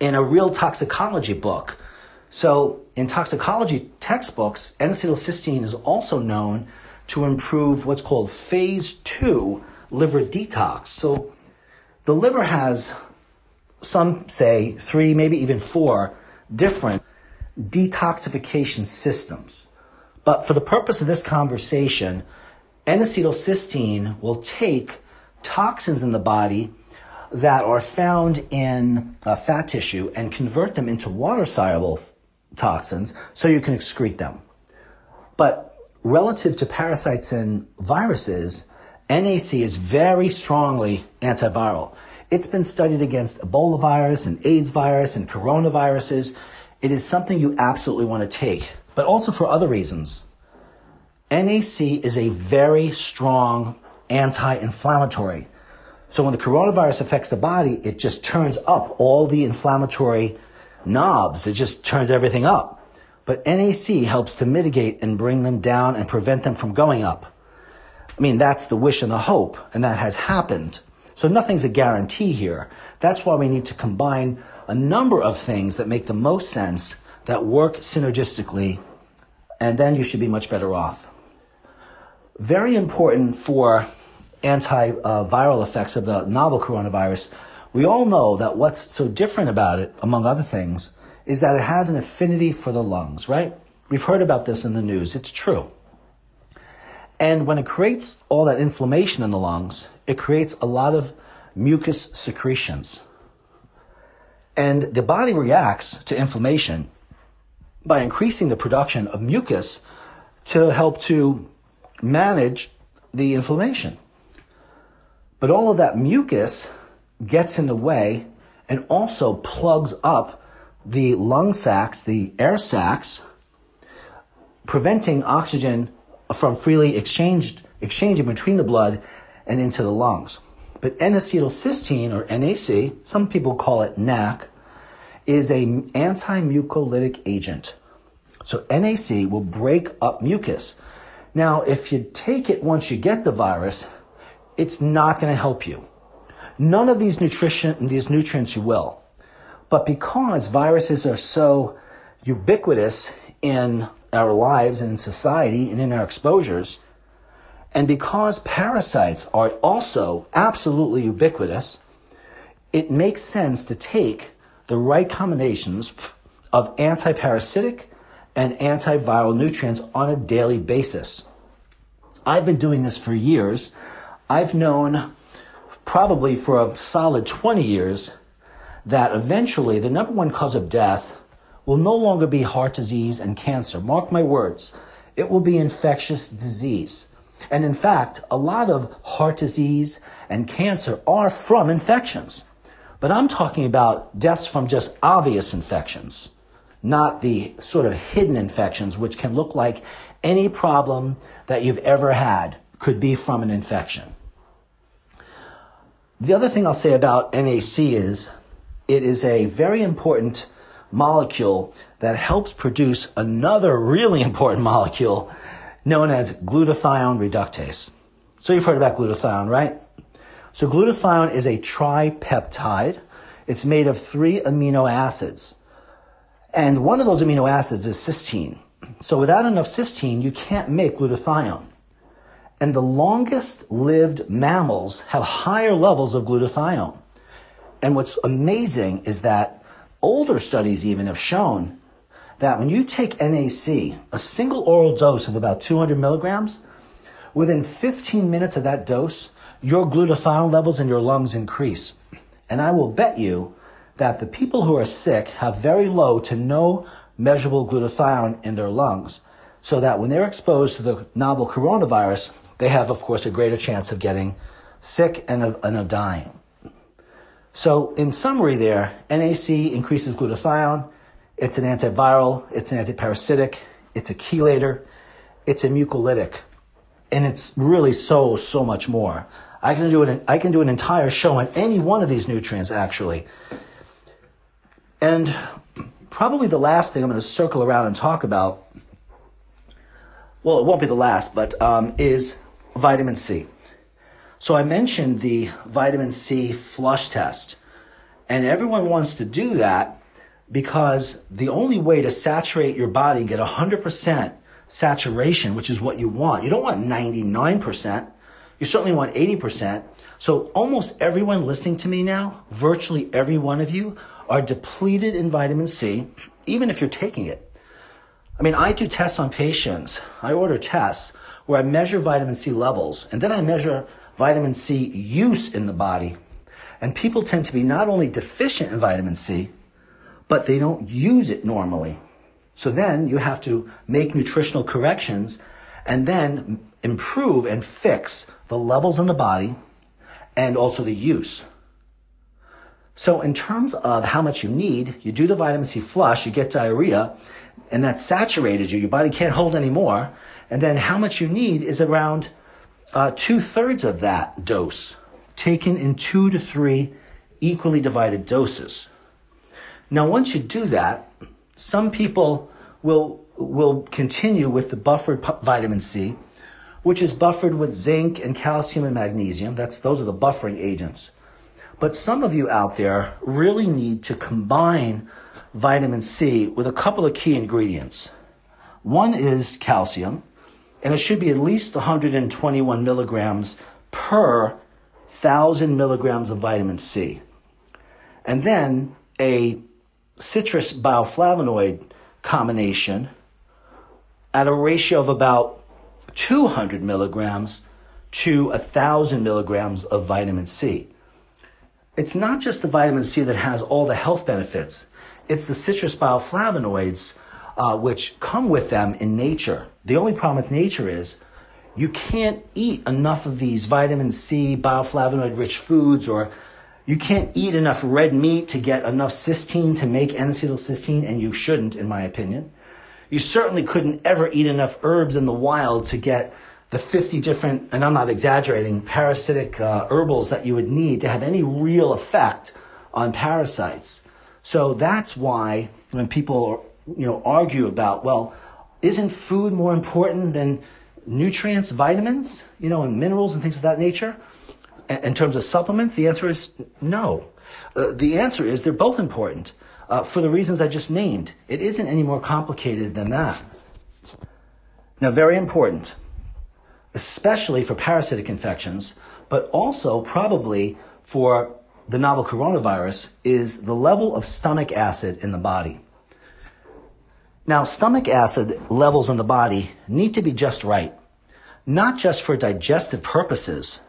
in a real toxicology book. So in toxicology textbooks, N-acetylcysteine is also known to improve what's called phase two liver detox. So the liver has some say three, maybe even four different detoxification systems. But for the purpose of this conversation, N-acetylcysteine will take toxins in the body that are found in uh, fat tissue and convert them into water soluble toxins so you can excrete them. But relative to parasites and viruses, NAC is very strongly antiviral. It's been studied against Ebola virus and AIDS virus and coronaviruses. It is something you absolutely want to take, but also for other reasons. NAC is a very strong anti-inflammatory. So when the coronavirus affects the body, it just turns up all the inflammatory knobs. It just turns everything up. But NAC helps to mitigate and bring them down and prevent them from going up. I mean, that's the wish and the hope, and that has happened. So nothing's a guarantee here. That's why we need to combine a number of things that make the most sense, that work synergistically, and then you should be much better off. Very important for antiviral effects of the novel coronavirus, we all know that what's so different about it, among other things, is that it has an affinity for the lungs, right? We've heard about this in the news. It's true. And when it creates all that inflammation in the lungs, it creates a lot of mucus secretions. And the body reacts to inflammation by increasing the production of mucus to help to manage the inflammation. But all of that mucus gets in the way and also plugs up the lung sacs, the air sacs, preventing oxygen from freely exchanged, exchanging between the blood and into the lungs. But N-acetylcysteine, or NAC, some people call it NAC, is an anti-mucolytic agent. So NAC will break up mucus. Now, if you take it once you get the virus, it's not going to help you. None of these nutrition, these nutrients you will. But because viruses are so ubiquitous in our lives and in society and in our exposures, and because parasites are also absolutely ubiquitous, it makes sense to take the right combinations of antiparasitic and antiviral nutrients on a daily basis. I've been doing this for years I've known probably for a solid 20 years that eventually the number one cause of death will no longer be heart disease and cancer. Mark my words. It will be infectious disease. And in fact, a lot of heart disease and cancer are from infections. But I'm talking about deaths from just obvious infections, not the sort of hidden infections, which can look like any problem that you've ever had could be from an infection. The other thing I'll say about NAC is it is a very important molecule that helps produce another really important molecule known as glutathione reductase. So you've heard about glutathione, right? So glutathione is a tripeptide. It's made of three amino acids. And one of those amino acids is cysteine. So without enough cysteine, you can't make glutathione. And the longest lived mammals have higher levels of glutathione. And what's amazing is that older studies even have shown that when you take NAC, a single oral dose of about 200 milligrams within 15 minutes of that dose, your glutathione levels in your lungs increase. And I will bet you that the people who are sick have very low to no measurable glutathione in their lungs, so that when they're exposed to the novel coronavirus, they have, of course, a greater chance of getting sick and of, and of dying. So, in summary, there, NAC increases glutathione. It's an antiviral, it's an antiparasitic, it's a chelator, it's a mucolytic, and it's really so, so much more. I can do an, I can do an entire show on any one of these nutrients, actually. And probably the last thing I'm going to circle around and talk about, well, it won't be the last, but um, is vitamin C. So I mentioned the vitamin C flush test, and everyone wants to do that because the only way to saturate your body and get 100% saturation, which is what you want, you don't want 99%, you certainly want 80%. So almost everyone listening to me now, virtually every one of you, are depleted in vitamin C, even if you're taking it. I mean, I do tests on patients. I order tests where I measure vitamin C levels and then I measure vitamin C use in the body. And people tend to be not only deficient in vitamin C, but they don't use it normally. So then you have to make nutritional corrections and then improve and fix the levels in the body and also the use. So in terms of how much you need, you do the vitamin C flush, you get diarrhea, and that saturated you. Your body can't hold anymore. And then how much you need is around uh, two thirds of that dose, taken in two to three equally divided doses. Now, once you do that, some people will will continue with the buffered vitamin C, which is buffered with zinc and calcium and magnesium. That's those are the buffering agents. But some of you out there really need to combine vitamin C with a couple of key ingredients. One is calcium, and it should be at least 121 milligrams per thousand milligrams of vitamin C. And then a citrus bioflavonoid combination at a ratio of about 200 milligrams to 1,000 milligrams of vitamin C it's not just the vitamin C that has all the health benefits. It's the citrus bioflavonoids, uh, which come with them in nature. The only problem with nature is you can't eat enough of these vitamin C, bioflavonoid rich foods, or you can't eat enough red meat to get enough cysteine to make N-acetylcysteine, and you shouldn't, in my opinion. You certainly couldn't ever eat enough herbs in the wild to get the 50 different, and I'm not exaggerating, parasitic uh, herbals that you would need to have any real effect on parasites. So that's why when people you know argue about, well, isn't food more important than nutrients, vitamins, you know, and minerals and things of that nature? In terms of supplements, the answer is no. Uh, the answer is they're both important uh, for the reasons I just named. It isn't any more complicated than that. Now, very important especially for parasitic infections, but also probably for the novel coronavirus, is the level of stomach acid in the body. Now, stomach acid levels in the body need to be just right, not just for digestive purposes,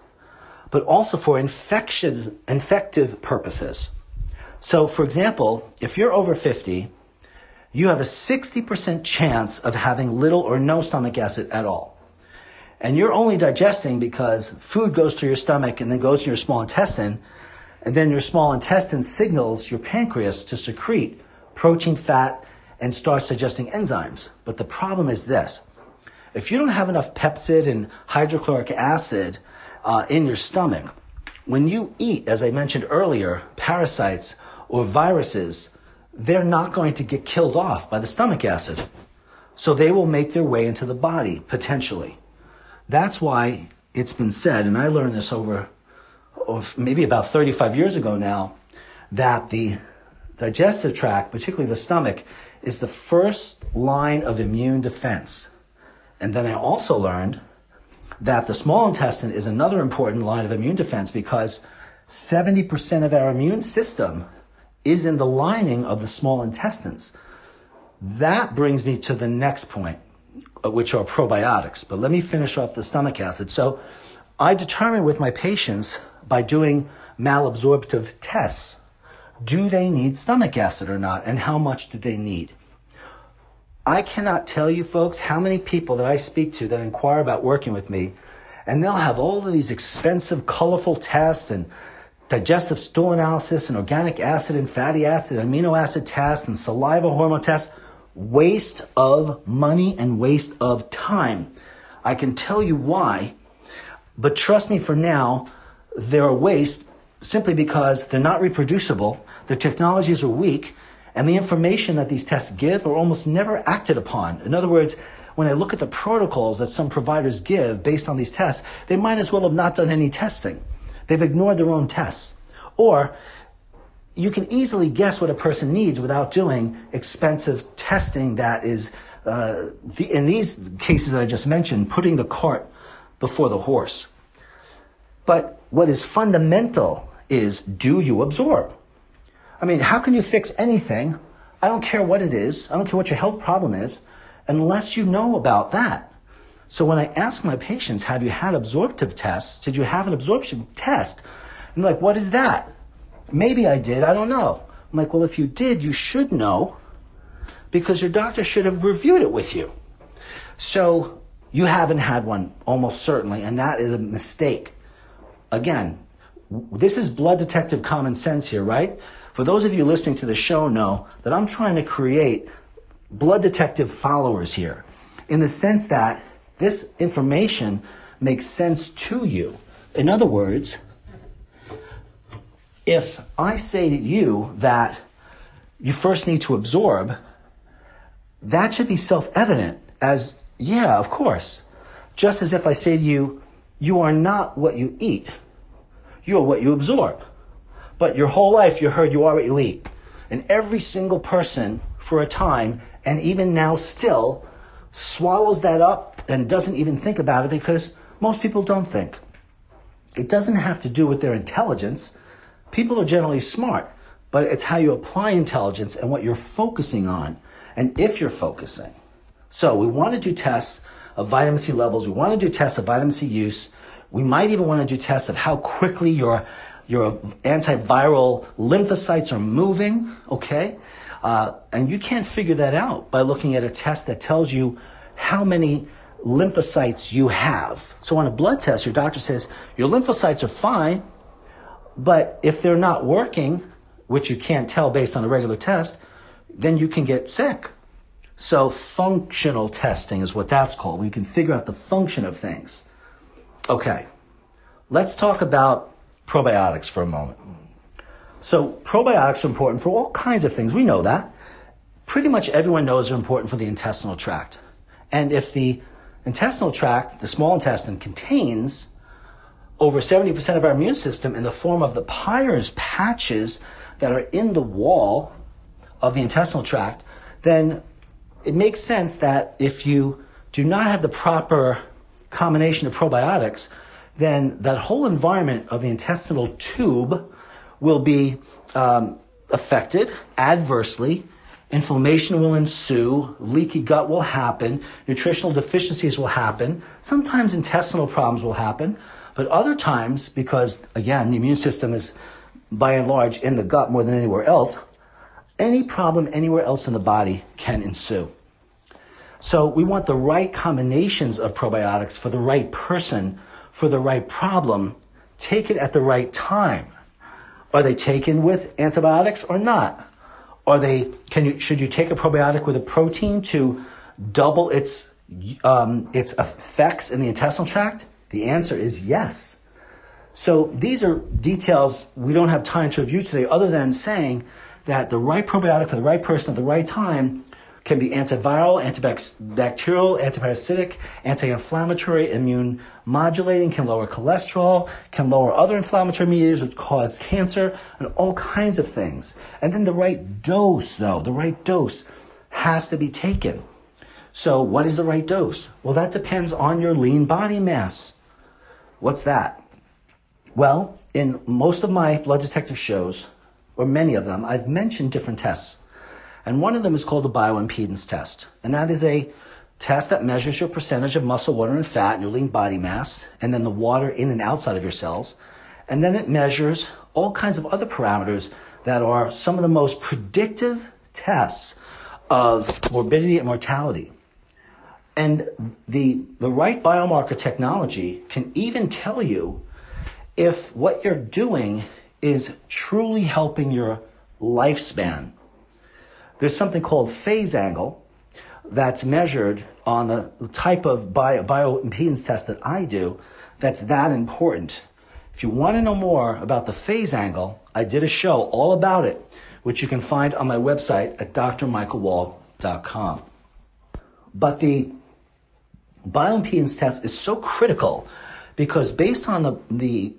but also for infective, infective purposes. So, for example, if you're over 50, you have a 60% chance of having little or no stomach acid at all and you're only digesting because food goes through your stomach and then goes to your small intestine, and then your small intestine signals your pancreas to secrete protein, fat, and starts digesting enzymes. But the problem is this. If you don't have enough pepsin and hydrochloric acid uh, in your stomach, when you eat, as I mentioned earlier, parasites or viruses, they're not going to get killed off by the stomach acid. So they will make their way into the body, potentially. That's why it's been said, and I learned this over maybe about 35 years ago now, that the digestive tract, particularly the stomach, is the first line of immune defense. And then I also learned that the small intestine is another important line of immune defense because 70% of our immune system is in the lining of the small intestines. That brings me to the next point uh, which are probiotics. But let me finish off the stomach acid. So I determine with my patients by doing malabsorptive tests do they need stomach acid or not, and how much do they need? I cannot tell you, folks, how many people that I speak to that inquire about working with me, and they'll have all of these expensive, colorful tests and digestive stool analysis and organic acid and fatty acid, amino acid tests and saliva hormone tests. Waste of money and waste of time. I can tell you why, but trust me for now, they're a waste simply because they're not reproducible, the technologies are weak, and the information that these tests give are almost never acted upon. In other words, when I look at the protocols that some providers give based on these tests, they might as well have not done any testing. They've ignored their own tests. Or you can easily guess what a person needs without doing expensive testing that is, uh, the, in these cases that I just mentioned, putting the cart before the horse. But what is fundamental is do you absorb? I mean, how can you fix anything? I don't care what it is. I don't care what your health problem is unless you know about that. So when I ask my patients, have you had absorptive tests? Did you have an absorption test? I'm like, what is that? Maybe I did. I don't know. I'm like, well, if you did, you should know because your doctor should have reviewed it with you. So you haven't had one almost certainly, and that is a mistake. Again, this is blood detective common sense here, right? For those of you listening to the show know that I'm trying to create blood detective followers here in the sense that this information makes sense to you. In other words, if I say to you that you first need to absorb, that should be self evident as, yeah, of course. Just as if I say to you, you are not what you eat, you are what you absorb. But your whole life you heard you are elite. And every single person for a time, and even now still, swallows that up and doesn't even think about it because most people don't think. It doesn't have to do with their intelligence. People are generally smart, but it's how you apply intelligence and what you're focusing on and if you're focusing. So we want to do tests of vitamin C levels. We want to do tests of vitamin C use. We might even want to do tests of how quickly your your antiviral lymphocytes are moving, okay? Uh, and you can't figure that out by looking at a test that tells you how many lymphocytes you have. So on a blood test, your doctor says your lymphocytes are fine, but if they're not working, which you can't tell based on a regular test, then you can get sick. So functional testing is what that's called. We can figure out the function of things. Okay. Let's talk about probiotics for a moment. So probiotics are important for all kinds of things. We know that. Pretty much everyone knows they're important for the intestinal tract. And if the intestinal tract, the small intestine, contains over 70% of our immune system in the form of the Peyer's patches that are in the wall of the intestinal tract, then it makes sense that if you do not have the proper combination of probiotics, then that whole environment of the intestinal tube will be um, affected adversely. Inflammation will ensue, leaky gut will happen, nutritional deficiencies will happen, sometimes intestinal problems will happen, but other times, because again, the immune system is by and large in the gut more than anywhere else, any problem anywhere else in the body can ensue. So we want the right combinations of probiotics for the right person for the right problem, take it at the right time. Are they taken with antibiotics or not? Are they, can you, should you take a probiotic with a protein to double its, um, its effects in the intestinal tract? The answer is yes. So these are details we don't have time to review today other than saying that the right probiotic for the right person at the right time can be antiviral, antibacterial, antiparasitic, anti-inflammatory, immune modulating, can lower cholesterol, can lower other inflammatory mediators which cause cancer, and all kinds of things. And then the right dose, though, the right dose has to be taken. So what is the right dose? Well, that depends on your lean body mass. What's that? Well, in most of my blood detective shows, or many of them, I've mentioned different tests. And one of them is called the bioimpedance test. And that is a test that measures your percentage of muscle, water, and fat in your lean body mass, and then the water in and outside of your cells. And then it measures all kinds of other parameters that are some of the most predictive tests of morbidity and mortality. And the, the right biomarker technology can even tell you if what you're doing is truly helping your lifespan. There's something called phase angle that's measured on the type of bio, bioimpedance test that I do that's that important. If you want to know more about the phase angle, I did a show all about it, which you can find on my website at drmichaelwald.com. But the bioimpedance test is so critical because based on the, the,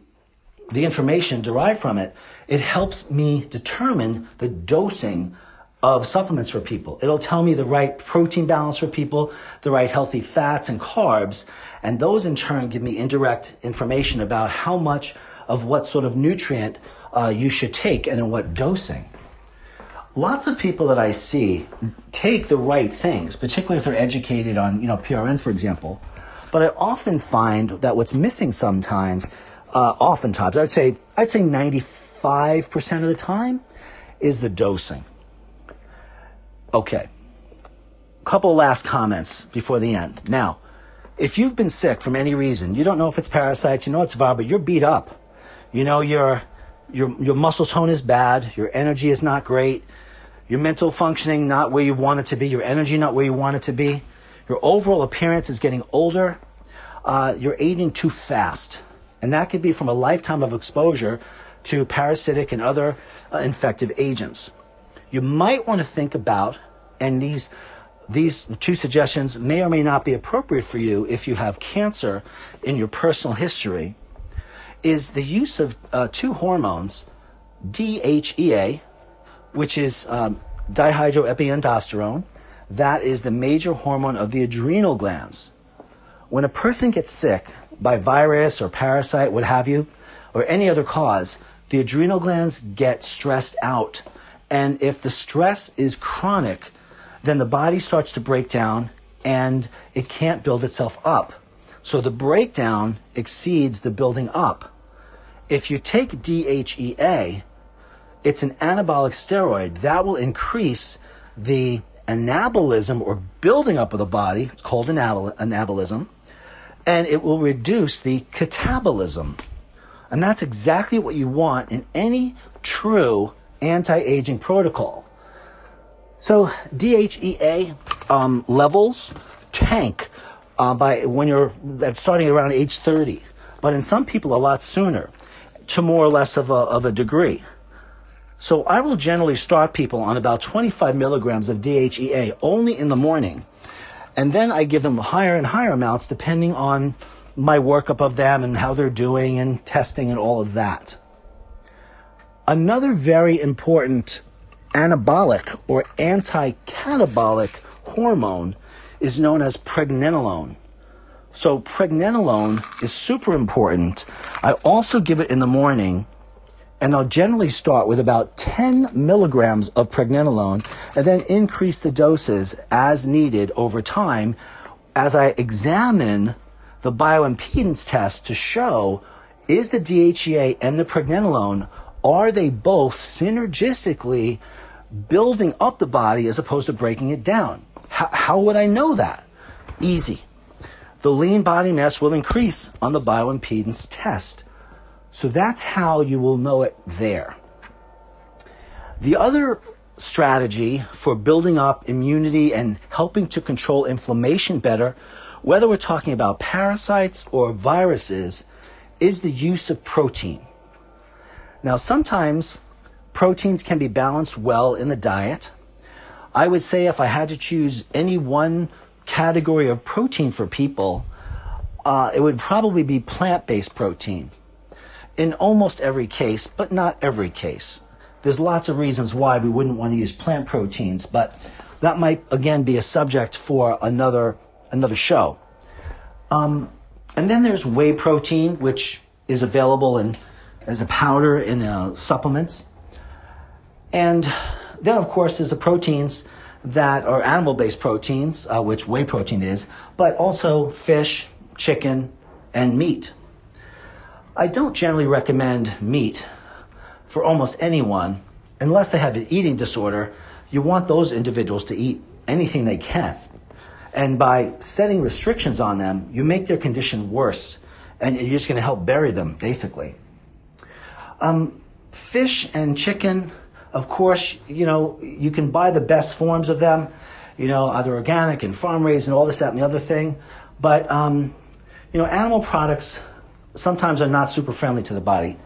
the information derived from it, it helps me determine the dosing of supplements for people. It'll tell me the right protein balance for people, the right healthy fats and carbs, and those in turn give me indirect information about how much of what sort of nutrient uh, you should take and in what dosing. Lots of people that I see take the right things, particularly if they're educated on, you know, PRN, for example. But I often find that what's missing sometimes, uh, oftentimes, I'd say, I'd say 95% of the time, is the dosing. Okay. Couple last comments before the end. Now, if you've been sick from any reason, you don't know if it's parasites, you know it's viral, but you're beat up. You know your your your muscle tone is bad, your energy is not great, your mental functioning not where you want it to be, your energy not where you want it to be, your overall appearance is getting older, uh, you're aging too fast, and that could be from a lifetime of exposure to parasitic and other uh, infective agents you might want to think about, and these these two suggestions may or may not be appropriate for you if you have cancer in your personal history, is the use of uh, two hormones, DHEA, which is um, dihydroepiandrosterone, that is the major hormone of the adrenal glands. When a person gets sick by virus or parasite, what have you, or any other cause, the adrenal glands get stressed out and if the stress is chronic, then the body starts to break down and it can't build itself up. So the breakdown exceeds the building up. If you take DHEA, it's an anabolic steroid that will increase the anabolism or building up of the body. It's called anabol- anabolism. And it will reduce the catabolism. And that's exactly what you want in any true anti-aging protocol. So DHEA um, levels tank uh, by when you're that's starting around age 30, but in some people a lot sooner, to more or less of a, of a degree. So I will generally start people on about 25 milligrams of DHEA only in the morning, and then I give them higher and higher amounts depending on my workup of them and how they're doing and testing and all of that. Another very important anabolic or anti-catabolic hormone is known as pregnenolone. So pregnenolone is super important. I also give it in the morning and I'll generally start with about 10 milligrams of pregnenolone and then increase the doses as needed over time as I examine the bioimpedance test to show is the DHEA and the pregnenolone are they both synergistically building up the body as opposed to breaking it down? How, how would I know that? Easy. The lean body mass will increase on the bioimpedance test. So that's how you will know it there. The other strategy for building up immunity and helping to control inflammation better, whether we're talking about parasites or viruses, is the use of protein. Now, sometimes proteins can be balanced well in the diet. I would say if I had to choose any one category of protein for people, uh, it would probably be plant based protein in almost every case, but not every case. There's lots of reasons why we wouldn't want to use plant proteins, but that might again be a subject for another another show. Um, and then there's whey protein, which is available in as a powder in uh, supplements. And then, of course, there's the proteins that are animal based proteins, uh, which whey protein is, but also fish, chicken, and meat. I don't generally recommend meat for almost anyone unless they have an eating disorder. You want those individuals to eat anything they can. And by setting restrictions on them, you make their condition worse and you're just going to help bury them, basically. Um, fish and chicken, of course, you know, you can buy the best forms of them, you know, either organic and farm raised and all this, that, and the other thing. But, um, you know, animal products sometimes are not super friendly to the body.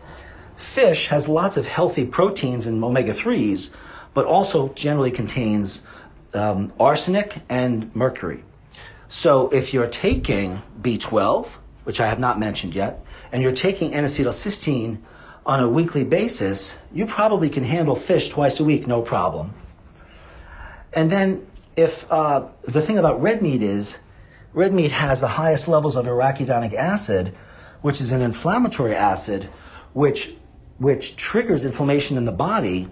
Fish has lots of healthy proteins and omega 3s, but also generally contains um, arsenic and mercury. So if you're taking B12, which I have not mentioned yet, and you're taking N-acetylcysteine on a weekly basis, you probably can handle fish twice a week, no problem. And then if uh, the thing about red meat is, red meat has the highest levels of arachidonic acid, which is an inflammatory acid, which which triggers inflammation in the body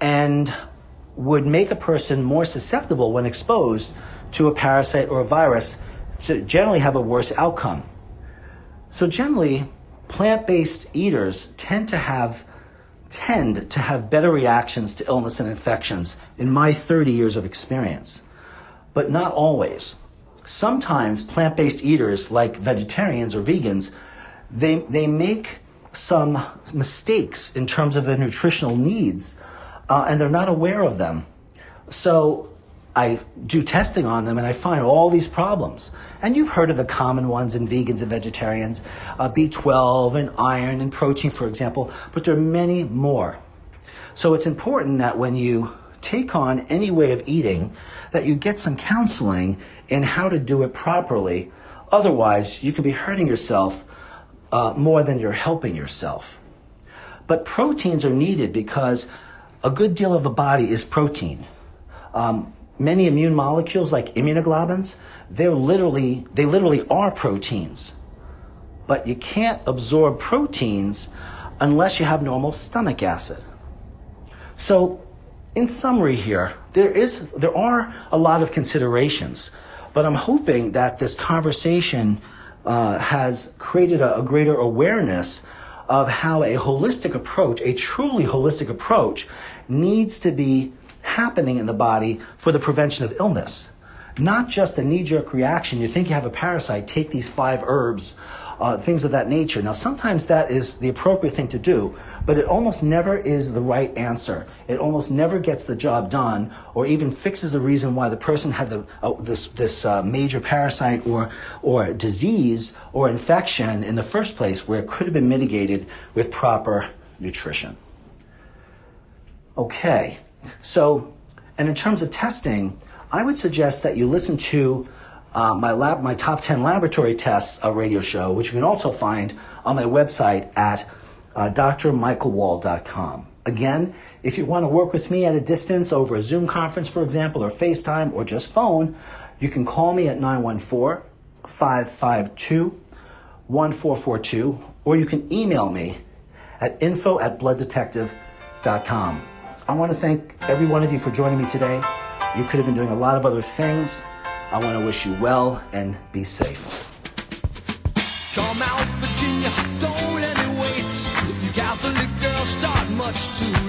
and would make a person more susceptible when exposed to a parasite or a virus to generally have a worse outcome. So generally, plant-based eaters tend to have tend to have better reactions to illness and infections in my 30 years of experience. But not always. Sometimes plant-based eaters like vegetarians or vegans, they, they make some mistakes in terms of their nutritional needs, uh, and they're not aware of them. So I do testing on them and I find all these problems. And you've heard of the common ones in vegans and vegetarians uh, B12 and iron and protein, for example, but there are many more. So it's important that when you take on any way of eating, that you get some counseling in how to do it properly. Otherwise, you can be hurting yourself uh, more than you're helping yourself. But proteins are needed because a good deal of the body is protein. Um, many immune molecules, like immunoglobulins, they're literally they literally are proteins. But you can't absorb proteins unless you have normal stomach acid. So, in summary, here there is there are a lot of considerations, but I'm hoping that this conversation uh, has created a, a greater awareness of how a holistic approach, a truly holistic approach, needs to be happening in the body for the prevention of illness. Not just a knee jerk reaction. You think you have a parasite, take these five herbs uh, things of that nature. Now, sometimes that is the appropriate thing to do, but it almost never is the right answer. It almost never gets the job done, or even fixes the reason why the person had the, uh, this, this uh, major parasite or, or disease or infection in the first place, where it could have been mitigated with proper nutrition. Okay, so, and in terms of testing, I would suggest that you listen to uh, my lab, my top 10 laboratory tests radio show, which you can also find on my website at uh, drmichaelwald.com. Again, if you want to work with me at a distance over a Zoom conference, for example, or FaceTime, or just phone, you can call me at 914 552 1442, or you can email me at info at blooddetective.com. I want to thank every one of you for joining me today. You could have been doing a lot of other things. I want to wish you well and be safe. Come out, Virginia, don't let me wait. You Catholic girls start much too